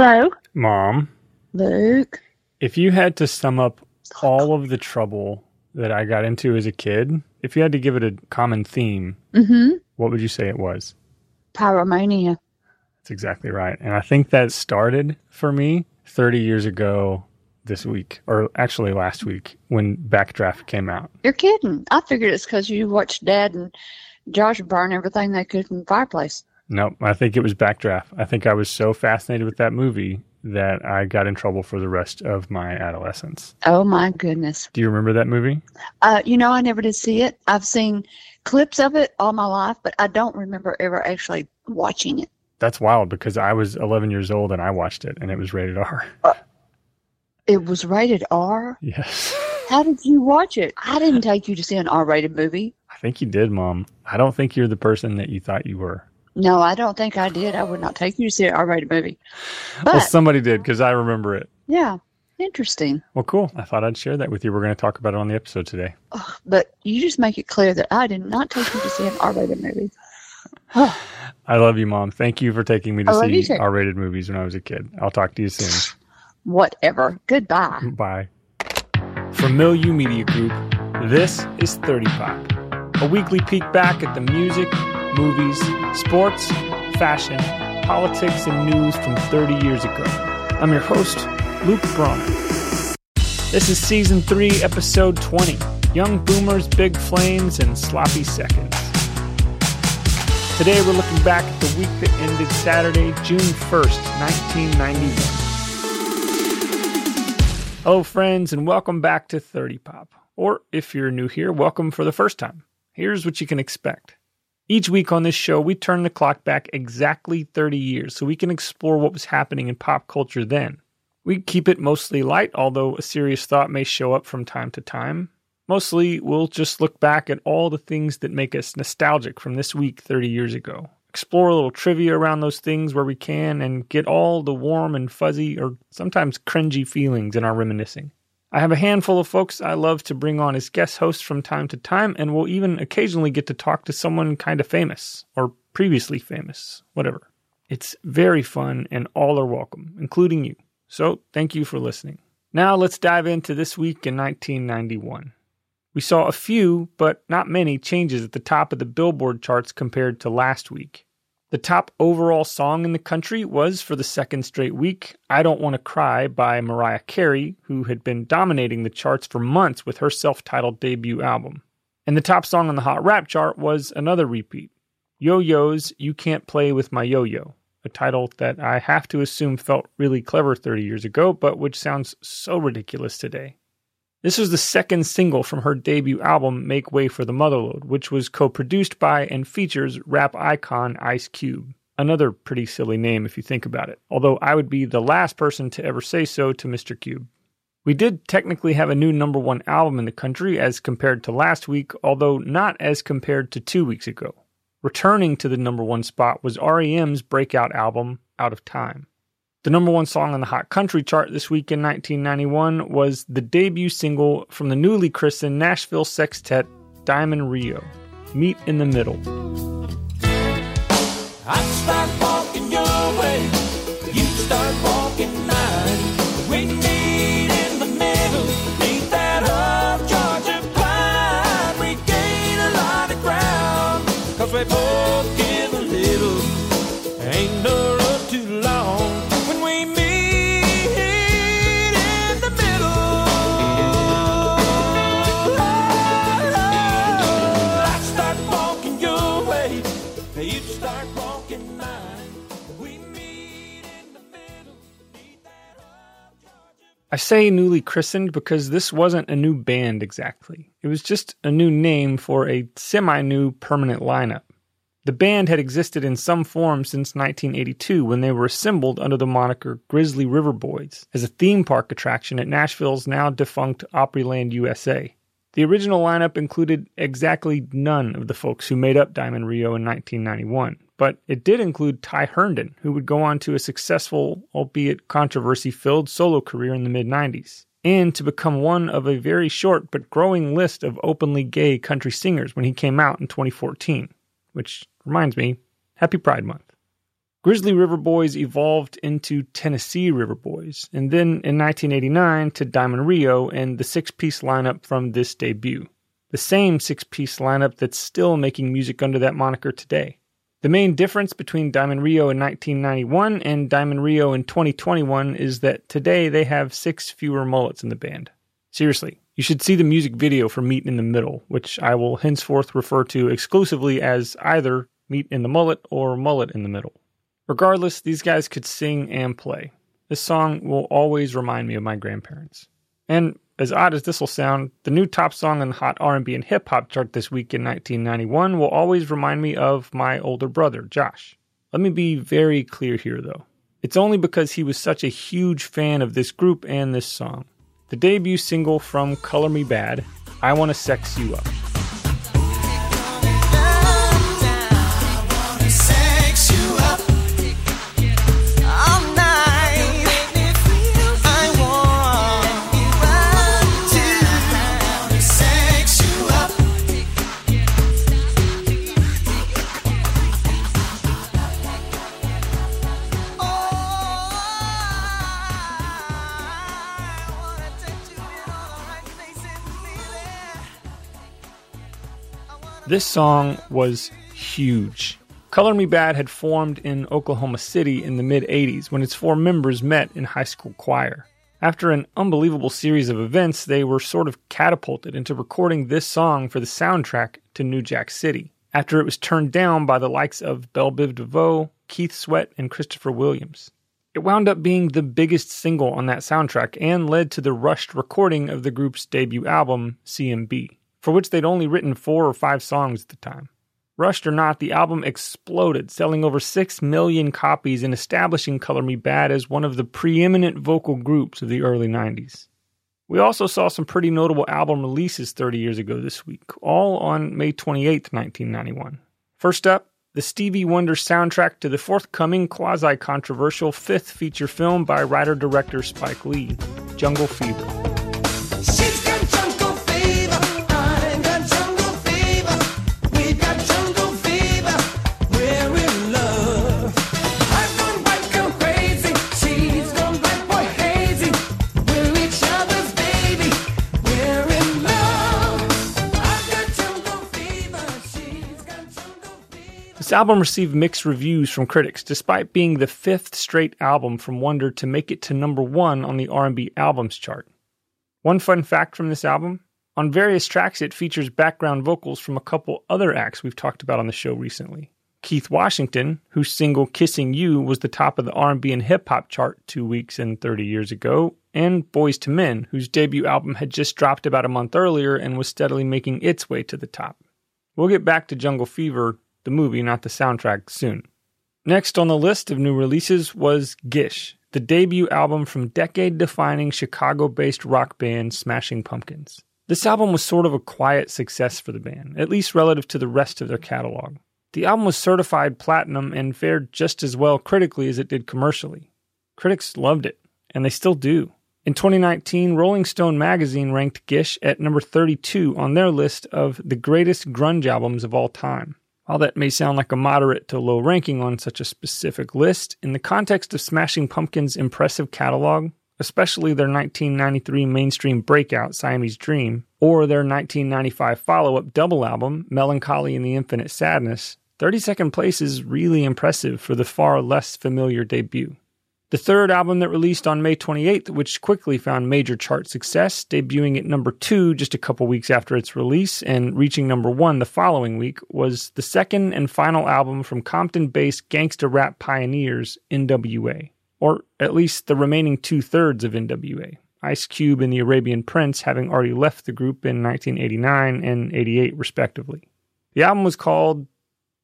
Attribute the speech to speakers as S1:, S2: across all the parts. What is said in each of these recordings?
S1: Hello,
S2: Mom,
S1: Luke.
S2: if you had to sum up all of the trouble that I got into as a kid, if you had to give it a common theme,
S1: Mm-hmm.
S2: what would you say it was?
S1: Pyromania.
S2: That's exactly right. And I think that started for me 30 years ago this week, or actually last week when Backdraft came out.
S1: You're kidding. I figured it's because you watched Dad and Josh burn everything they could in the fireplace.
S2: Nope, I think it was Backdraft. I think I was so fascinated with that movie that I got in trouble for the rest of my adolescence.
S1: Oh my goodness.
S2: Do you remember that movie?
S1: Uh, you know, I never did see it. I've seen clips of it all my life, but I don't remember ever actually watching it.
S2: That's wild because I was 11 years old and I watched it and it was rated R.
S1: It was rated R.
S2: Yes.
S1: How did you watch it? I didn't take you to see an R-rated movie.
S2: I think you did, Mom. I don't think you're the person that you thought you were.
S1: No, I don't think I did. I would not take you to see an R-rated movie. But
S2: well, somebody did because I remember it.
S1: yeah, interesting.
S2: Well, cool. I thought I'd share that with you. We're going to talk about it on the episode today.
S1: Ugh, but you just make it clear that I did not take you to see an R-rated movie.
S2: I love you, Mom. Thank you for taking me to
S1: I love you
S2: see
S1: too.
S2: R rated movies when I was a kid. I'll talk to you soon.
S1: Whatever. Goodbye.
S2: Bye. From Milieu Media Group, this is 30 Pop, a weekly peek back at the music, movies, sports, fashion, politics, and news from 30 years ago. I'm your host, Luke Braun. This is Season 3, Episode 20 Young Boomers, Big Flames, and Sloppy Seconds. Today we're looking back at the week that ended Saturday, June 1st, 1991. Hello, friends, and welcome back to 30 Pop. Or if you're new here, welcome for the first time. Here's what you can expect. Each week on this show, we turn the clock back exactly 30 years so we can explore what was happening in pop culture then. We keep it mostly light, although a serious thought may show up from time to time. Mostly, we'll just look back at all the things that make us nostalgic from this week 30 years ago. Explore a little trivia around those things where we can and get all the warm and fuzzy or sometimes cringy feelings in our reminiscing. I have a handful of folks I love to bring on as guest hosts from time to time, and we'll even occasionally get to talk to someone kind of famous or previously famous, whatever. It's very fun, and all are welcome, including you. So, thank you for listening. Now, let's dive into this week in 1991. We saw a few, but not many, changes at the top of the Billboard charts compared to last week. The top overall song in the country was, for the second straight week, I Don't Want to Cry by Mariah Carey, who had been dominating the charts for months with her self titled debut album. And the top song on the Hot Rap chart was another repeat Yo Yo's You Can't Play With My Yo Yo, a title that I have to assume felt really clever 30 years ago, but which sounds so ridiculous today. This was the second single from her debut album, Make Way for the Motherlode, which was co produced by and features rap icon Ice Cube. Another pretty silly name if you think about it, although I would be the last person to ever say so to Mr. Cube. We did technically have a new number one album in the country as compared to last week, although not as compared to two weeks ago. Returning to the number one spot was REM's breakout album, Out of Time. The number one song on the Hot Country chart this week in 1991 was the debut single from the newly christened Nashville sextet Diamond Rio, Meet in the Middle.
S3: I'd start walking your way, you start walking mine. I
S2: say newly christened because this wasn't a new band exactly. It was just a new name for a semi new permanent lineup. The band had existed in some form since 1982 when they were assembled under the moniker Grizzly River Boys as a theme park attraction at Nashville's now defunct Opryland USA. The original lineup included exactly none of the folks who made up Diamond Rio in 1991, but it did include Ty Herndon, who would go on to a successful, albeit controversy filled, solo career in the mid 90s, and to become one of a very short but growing list of openly gay country singers when he came out in 2014, which reminds me, Happy Pride Month. Grizzly River Boys evolved into Tennessee River Boys, and then in 1989 to Diamond Rio and the six piece lineup from this debut. The same six piece lineup that's still making music under that moniker today. The main difference between Diamond Rio in 1991 and Diamond Rio in 2021 is that today they have six fewer mullets in the band. Seriously, you should see the music video for Meet in the Middle, which I will henceforth refer to exclusively as either Meet in the Mullet or Mullet in the Middle. Regardless, these guys could sing and play. This song will always remind me of my grandparents. And as odd as this will sound, the new top song on the Hot R&B and Hip Hop chart this week in 1991 will always remind me of my older brother, Josh. Let me be very clear here though. It's only because he was such a huge fan of this group and this song. The debut single from Color Me Badd, I Wanna Sex You Up. This song was huge. Color Me Badd had formed in Oklahoma City in the mid 80s when its four members met in high school choir. After an unbelievable series of events, they were sort of catapulted into recording this song for the soundtrack to New Jack City, after it was turned down by the likes of Bell Biv DeVoe, Keith Sweat, and Christopher Williams. It wound up being the biggest single on that soundtrack and led to the rushed recording of the group's debut album, CMB, for which they'd only written four or five songs at the time. Rushed or not, the album exploded, selling over 6 million copies and establishing Color Me Badd as one of the preeminent vocal groups of the early 90s. We also saw some pretty notable album releases 30 years ago this week, all on May 28, 1991. First up, the Stevie Wonder soundtrack to the forthcoming quasi controversial fifth feature film by writer director Spike Lee, Jungle Fever. This album received mixed reviews from critics, despite being the fifth straight album from Wonder to make it to number one on the R&B albums chart. One fun fact from this album: on various tracks, it features background vocals from a couple other acts we've talked about on the show recently. Keith Washington, whose single "Kissing You" was the top of the R&B and hip hop chart two weeks and 30 years ago, and Boyz II Men, whose debut album had just dropped about a month earlier and was steadily making its way to the top. We'll get back to Jungle Fever, the movie, not the soundtrack, soon. Next on the list of new releases was Gish, the debut album from decade defining Chicago based rock band Smashing Pumpkins. This album was sort of a quiet success for the band, at least relative to the rest of their catalog. The album was certified platinum and fared just as well critically as it did commercially. Critics loved it, and they still do. In 2019, Rolling Stone magazine ranked Gish at number 32 on their list of the greatest grunge albums of all time. While that may sound like a moderate to low ranking on such a specific list, in the context of Smashing Pumpkins' impressive catalog, especially their 1993 mainstream breakout Siamese Dream, or their 1995 follow up double album Melancholy and the Infinite Sadness, 32nd place is really impressive for the far less familiar debut. The third album that released on May 28th, which quickly found major chart success, debuting at number two just a couple weeks after its release and reaching number one the following week, was the second and final album from Compton based gangsta rap pioneers NWA, or at least the remaining two thirds of NWA. Ice Cube and the Arabian Prince having already left the group in 1989 and 88, respectively. The album was called,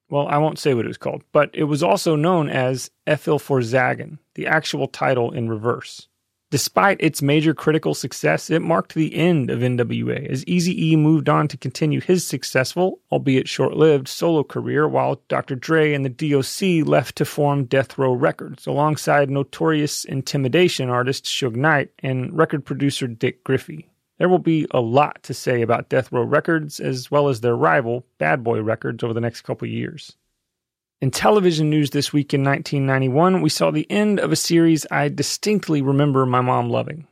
S2: Well, I won't say what it was called, but it was also known as Ethel for Zagen, the actual title in reverse. Despite its major critical success, it marked the end of NWA as Easy E moved on to continue his successful, albeit short-lived, solo career while Dr. Dre and the DOC left to form Death Row Records alongside notorious intimidation artist Suge Knight and record producer Dick Griffey. There will be a lot to say about Death Row Records as well as their rival, Bad Boy Records, over the next couple years. In television news this week in 1991, we saw the end of a series I distinctly remember my mom loving,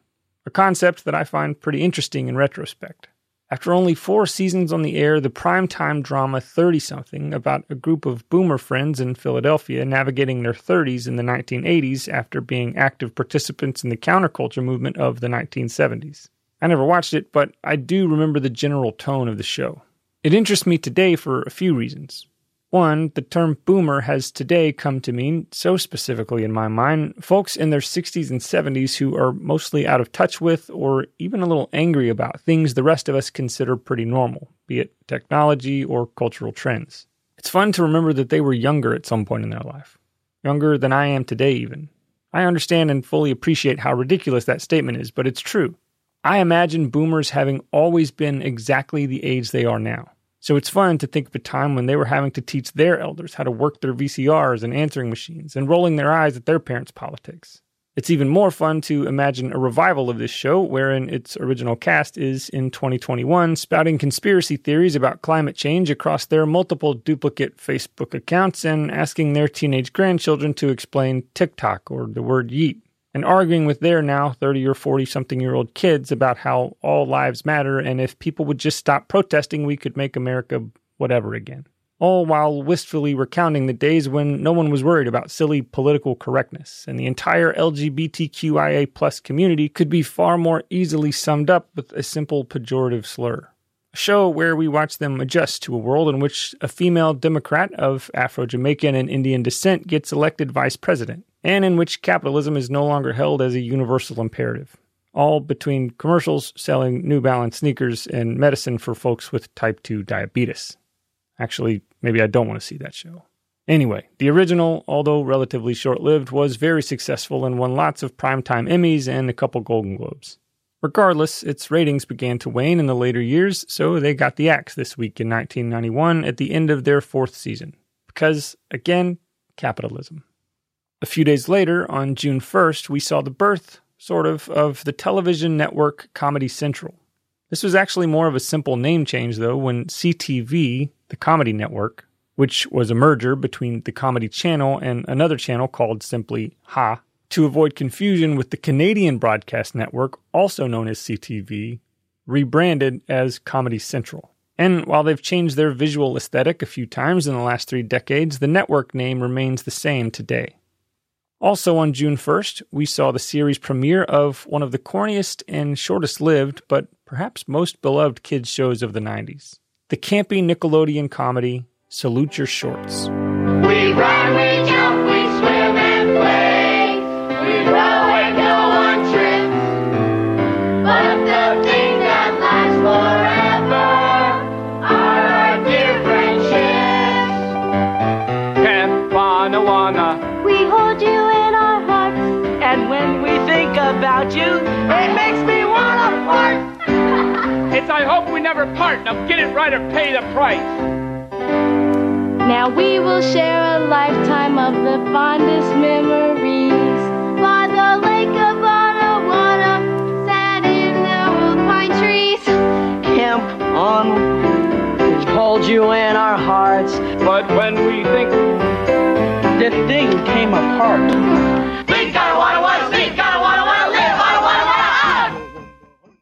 S2: a concept that I find pretty interesting in retrospect. After only four seasons on the air, the primetime drama 30 something about a group of boomer friends in Philadelphia navigating their 30s in the 1980s after being active participants in the counterculture movement of the 1970s. I never watched it, but I do remember the general tone of the show. It interests me today for a few reasons. One, the term boomer has today come to mean, so specifically in my mind, folks in their 60s and 70s who are mostly out of touch with or even a little angry about things the rest of us consider pretty normal, be it technology or cultural trends. It's fun to remember that they were younger at some point in their life, younger than I am today, even. I understand and fully appreciate how ridiculous that statement is, but it's true. I imagine boomers having always been exactly the age they are now. So it's fun to think of a time when they were having to teach their elders how to work their VCRs and answering machines and rolling their eyes at their parents' politics. It's even more fun to imagine a revival of this show wherein its original cast is in 2021 spouting conspiracy theories about climate change across their multiple duplicate Facebook accounts and asking their teenage grandchildren to explain TikTok or the word yeet and arguing with their now 30 or 40 something year old kids about how all lives matter and if people would just stop protesting, we could make America whatever again. All while wistfully recounting the days when no one was worried about silly political correctness, and the entire LGBTQIA plus community could be far more easily summed up with a simple pejorative slur. A show where we watch them adjust to a world in which a female Democrat of Afro Jamaican and Indian descent gets elected vice president and in which capitalism is no longer held as a universal imperative. All between commercials selling New Balance sneakers and medicine for folks with type 2 diabetes. Actually, maybe I don't want to see that show. Anyway, the original, although relatively short lived, was very successful and won lots of primetime Emmys and a couple Golden Globes. Regardless, its ratings began to wane in the later years, so they got the axe this week in 1991 at the end of their fourth season. Because, again, capitalism. A few days later, on June 1st, we saw the birth, sort of, of the television network Comedy Central. This was actually more of a simple name change, though, when CTV, the comedy network, which was a merger between the Comedy Channel and another channel called simply Ha, to avoid confusion with the Canadian broadcast network, also known as CTV, rebranded as Comedy Central. And while they've changed their visual aesthetic a few times in the last three decades, the network name remains the same today. Also on June 1st, we saw the series premiere of one of the corniest and shortest lived, but perhaps most beloved kids' shows of the 90s. The campy Nickelodeon comedy, Salute Your Shorts.
S4: We run, we jump,
S5: I hope we never part. Now get it right or pay the price.
S4: Now we will share a lifetime of the fondest memories. By the lake of Anawana, sat in the old pine trees.
S6: Camp on, we hold you in our hearts.
S5: But when we think
S6: The thing came apart.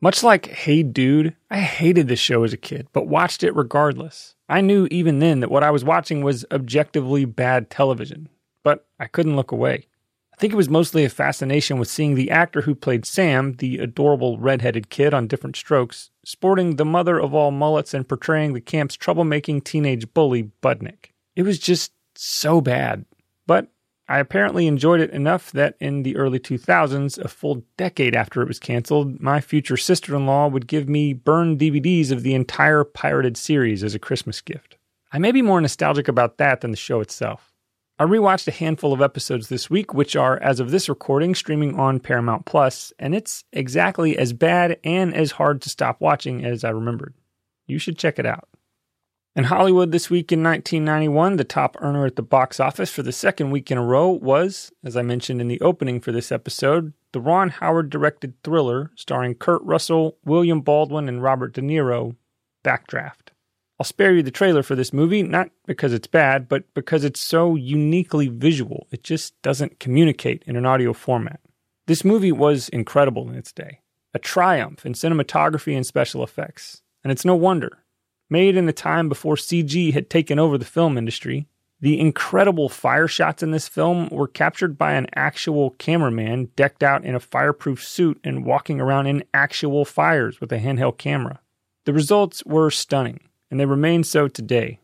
S2: Much like Hey Dude, I hated this show as a kid, but watched it regardless. I knew even then that what I was watching was objectively bad television, but I couldn't look away. I think it was mostly a fascination with seeing the actor who played Sam, the adorable redheaded kid on Diff'rent Strokes, sporting the mother of all mullets and portraying the camp's troublemaking teenage bully, Budnick. It was just so bad. But I apparently enjoyed it enough that in the early 2000s, a full decade after it was canceled, my future sister in law would give me burned DVDs of the entire pirated series as a Christmas gift. I may be more nostalgic about that than the show itself. I rewatched a handful of episodes this week, which are, as of this recording, streaming on Paramount Plus, and it's exactly as bad and as hard to stop watching as I remembered. You should check it out. In Hollywood this week in 1991, the top earner at the box office for the second week in a row was, as I mentioned in the opening for this episode, the Ron Howard directed thriller starring Kurt Russell, William Baldwin, and Robert De Niro, Backdraft. I'll spare you the trailer for this movie, not because it's bad, but because it's so uniquely visual. It just doesn't communicate in an audio format. This movie was incredible in its day, a triumph in cinematography and special effects. And it's no wonder. Made in a time before CG had taken over the film industry, the incredible fire shots in this film were captured by an actual cameraman decked out in a fireproof suit and walking around in actual fires with a handheld camera. The results were stunning and they remain so today.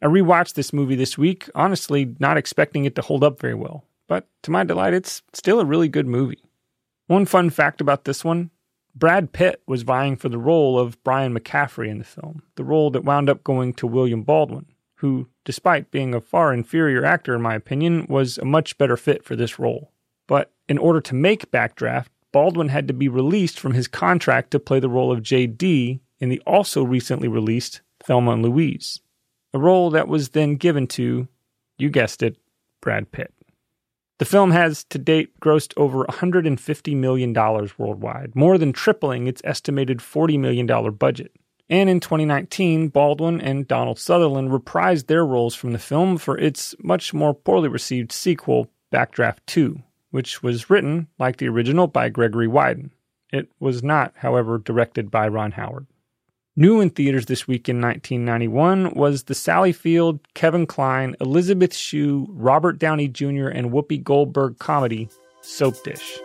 S2: I rewatched this movie this week, honestly not expecting it to hold up very well, but to my delight, it's still a really good movie. One fun fact about this one Brad Pitt was vying for the role of Brian McCaffrey in the film, the role that wound up going to William Baldwin, who, despite being a far inferior actor in my opinion, was a much better fit for this role. But in order to make Backdraft, Baldwin had to be released from his contract to play the role of J.D. in the also recently released Thelma and Louise, a role that was then given to, you guessed it, Brad Pitt. The film has to date grossed over $150 million worldwide, more than tripling its estimated $40 million budget. And in 2019, Baldwin and Donald Sutherland reprised their roles from the film for its much more poorly received sequel, Backdraft 2, which was written, like the original, by Gregory Widen. It was not, however, directed by Ron Howard. New in theaters this week in 1991 was the Sally Field, Kevin Kline, Elizabeth Shue, Robert Downey Jr., and Whoopi Goldberg comedy Soapdish.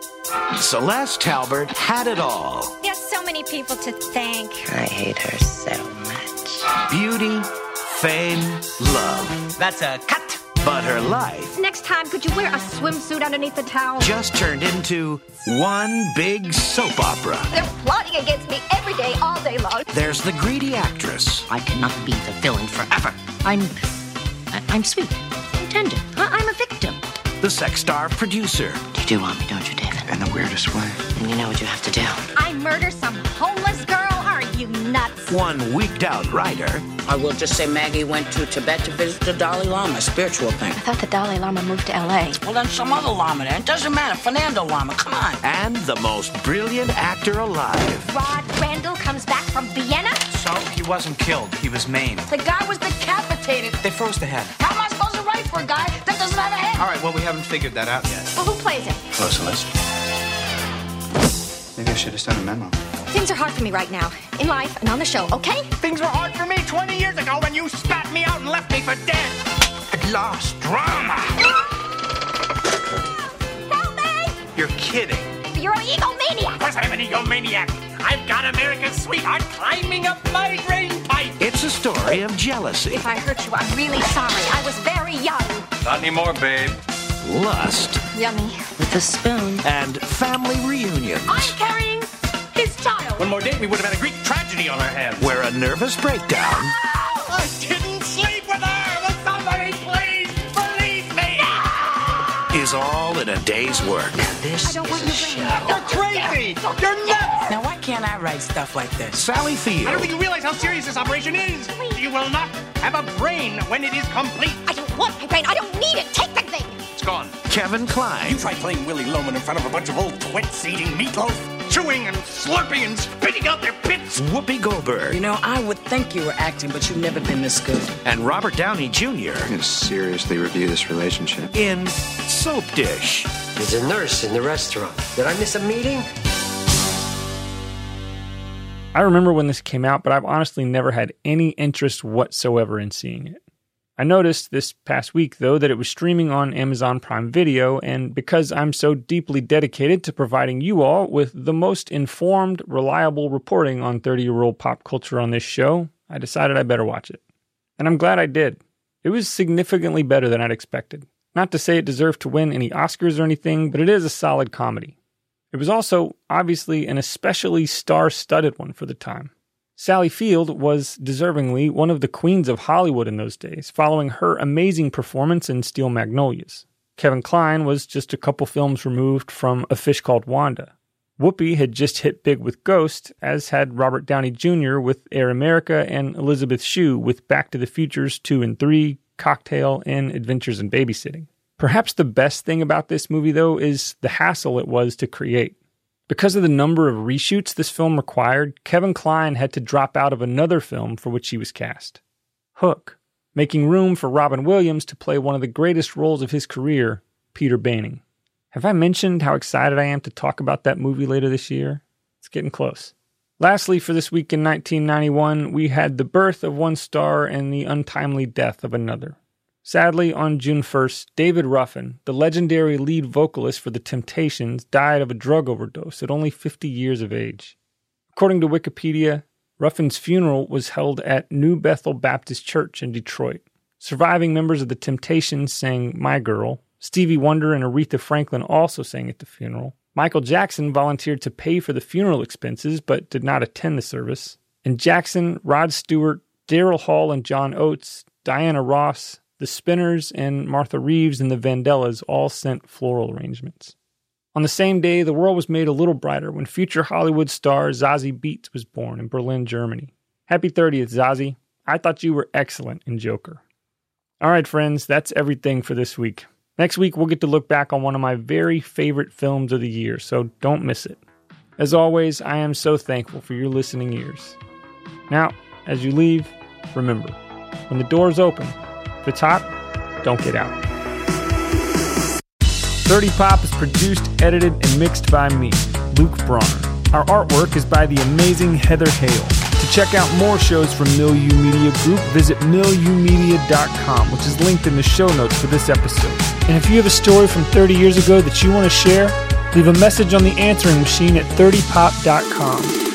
S7: Celeste Talbert had it all
S8: He has so many people to thank.
S9: I hate her so much.
S7: beauty, fame, love.
S10: That's a cut.
S7: But her life
S8: Next time, could you wear a swimsuit underneath the towel?
S7: just turned into one big soap opera.
S8: They're plotting against me every day, all day long.
S7: There's the greedy actress,
S9: I cannot be the villain forever. I'm. I- I'm sweet. I'm tender. I- I'm a victim.
S7: the sex star producer,
S9: You do want me, don't you, David?
S10: In the weirdest way.
S9: And you know what you have to do.
S8: I murder some homeless girl? Are you nuts?
S7: one weeked out writer,
S11: I will just say Maggie went to Tibet to visit the Dalai Lama, spiritual thing.
S8: I thought the Dalai Lama moved to LA.
S11: Well, then some other Lama then. It doesn't matter. Fernando Lama, come on.
S7: and the most brilliant actor alive.
S8: Rod Randall comes back from Vienna?
S10: So he wasn't killed. He was maimed.
S11: The guy was decapitated.
S10: They froze the head.
S11: How am I supposed to write for a guy that doesn't have a head?
S10: All right. Well, we haven't figured that out yet.
S8: Well, who plays him?
S10: Close list. Maybe I should have sent a memo.
S8: Things are hard for me right now, in life and on the show, okay?
S5: Things were hard for me 20 years ago when you spat me out and left me for dead. At last, drama.
S8: Help me!
S10: You're kidding.
S8: You're an egomaniac!
S5: Of course I'm an egomaniac. I've got America's sweetheart climbing up my drain pipe.
S7: It's a story of jealousy,
S8: If I hurt you, I'm really sorry. I was very young.
S10: Not anymore, babe.
S7: Lust,
S8: Yummy.
S9: With a spoon.
S7: and family reunions,
S8: I'm carrying his child.
S5: One more date, we would have had a Greek tragedy on our hands.
S7: where a nervous breakdown
S5: I didn't sleep with her. Will somebody please believe me?
S7: is all in a day's work.
S11: This
S8: I don't want you
S11: is a
S8: bringing
S11: show.
S5: You're crazy. You're nuts.
S11: Now, why can't I write stuff like this?
S7: Sally Fee.
S5: I don't
S7: Field,
S5: think you realize how serious this operation is. You will not have a brain when it is complete.
S8: I don't want my brain. I don't need it. Take the thing.
S5: It's gone.
S7: Kevin Kline, You
S5: Try playing Willy Loman in front of a bunch of old twits eating meatloaf, chewing and slurping and spitting out their pits.
S7: Whoopi Goldberg,
S11: You know, I would think you were acting, but you've never been this good.
S7: and Robert Downey Jr.
S10: I'm gonna seriously review this relationship.
S7: in Soap Dish.
S12: He's a nurse in the restaurant. Did I miss a meeting?
S2: I remember when this came out, but I've honestly never had any interest whatsoever in seeing it. I noticed this past week, though, that it was streaming on Amazon Prime Video, and because I'm so deeply dedicated to providing you all with the most informed, reliable reporting on 30 year old pop culture on this show, I decided I better watch it. And I'm glad I did. It was significantly better than I'd expected. Not to say it deserved to win any Oscars or anything, but it is a solid comedy. It was also, obviously, an especially star studded one for the time. Sally Field was deservingly one of the queens of Hollywood in those days, following her amazing performance in Steel Magnolias. Kevin Kline was just a couple films removed from A Fish Called Wanda. Whoopi had just hit big with Ghost, as had Robert Downey Jr. with Air America and Elizabeth Shue with Back to the Futures 2 and 3, Cocktail, and Adventures in Babysitting. Perhaps the best thing about this movie, though, is the hassle it was to create. Because of the number of reshoots this film required, Kevin Kline had to drop out of another film for which he was cast Hook, making room for Robin Williams to play one of the greatest roles of his career, Peter Banning. Have I mentioned how excited I am to talk about that movie later this year? It's getting close. Lastly, for this week in 1991, we had the birth of one star and the untimely death of another. Sadly, on June 1st, David Ruffin, the legendary lead vocalist for The Temptations, died of a drug overdose at only 50 years of age. According to Wikipedia, Ruffin's funeral was held at New Bethel Baptist Church in Detroit. Surviving members of The Temptations sang My Girl. Stevie Wonder and Aretha Franklin also sang at the funeral. Michael Jackson volunteered to pay for the funeral expenses but did not attend the service. And Jackson, Rod Stewart, Daryl Hall, and John Oates, Diana Ross, the Spinners, and Martha Reeves and the Vandellas all sent floral arrangements. On the same day, the world was made a little brighter when future Hollywood star Zazie Beetz was born in Berlin, Germany. Happy 30th, Zazie. I thought you were excellent in Joker. All right, friends, that's everything for this week. Next week, we'll get to look back on one of my very favorite films of the year, so don't miss it. As always, I am so thankful for your listening ears. Now, as you leave, remember when the doors open, if top, don't get out. 30 Pop is produced, edited, and mixed by me, Luke Bronner. Our artwork is by the amazing Heather Hale. To check out more shows from Milieu Media Group, visit milieumedia.com, which is linked in the show notes for this episode. And if you have a story from 30 years ago that you want to share, leave a message on the answering machine at 30pop.com.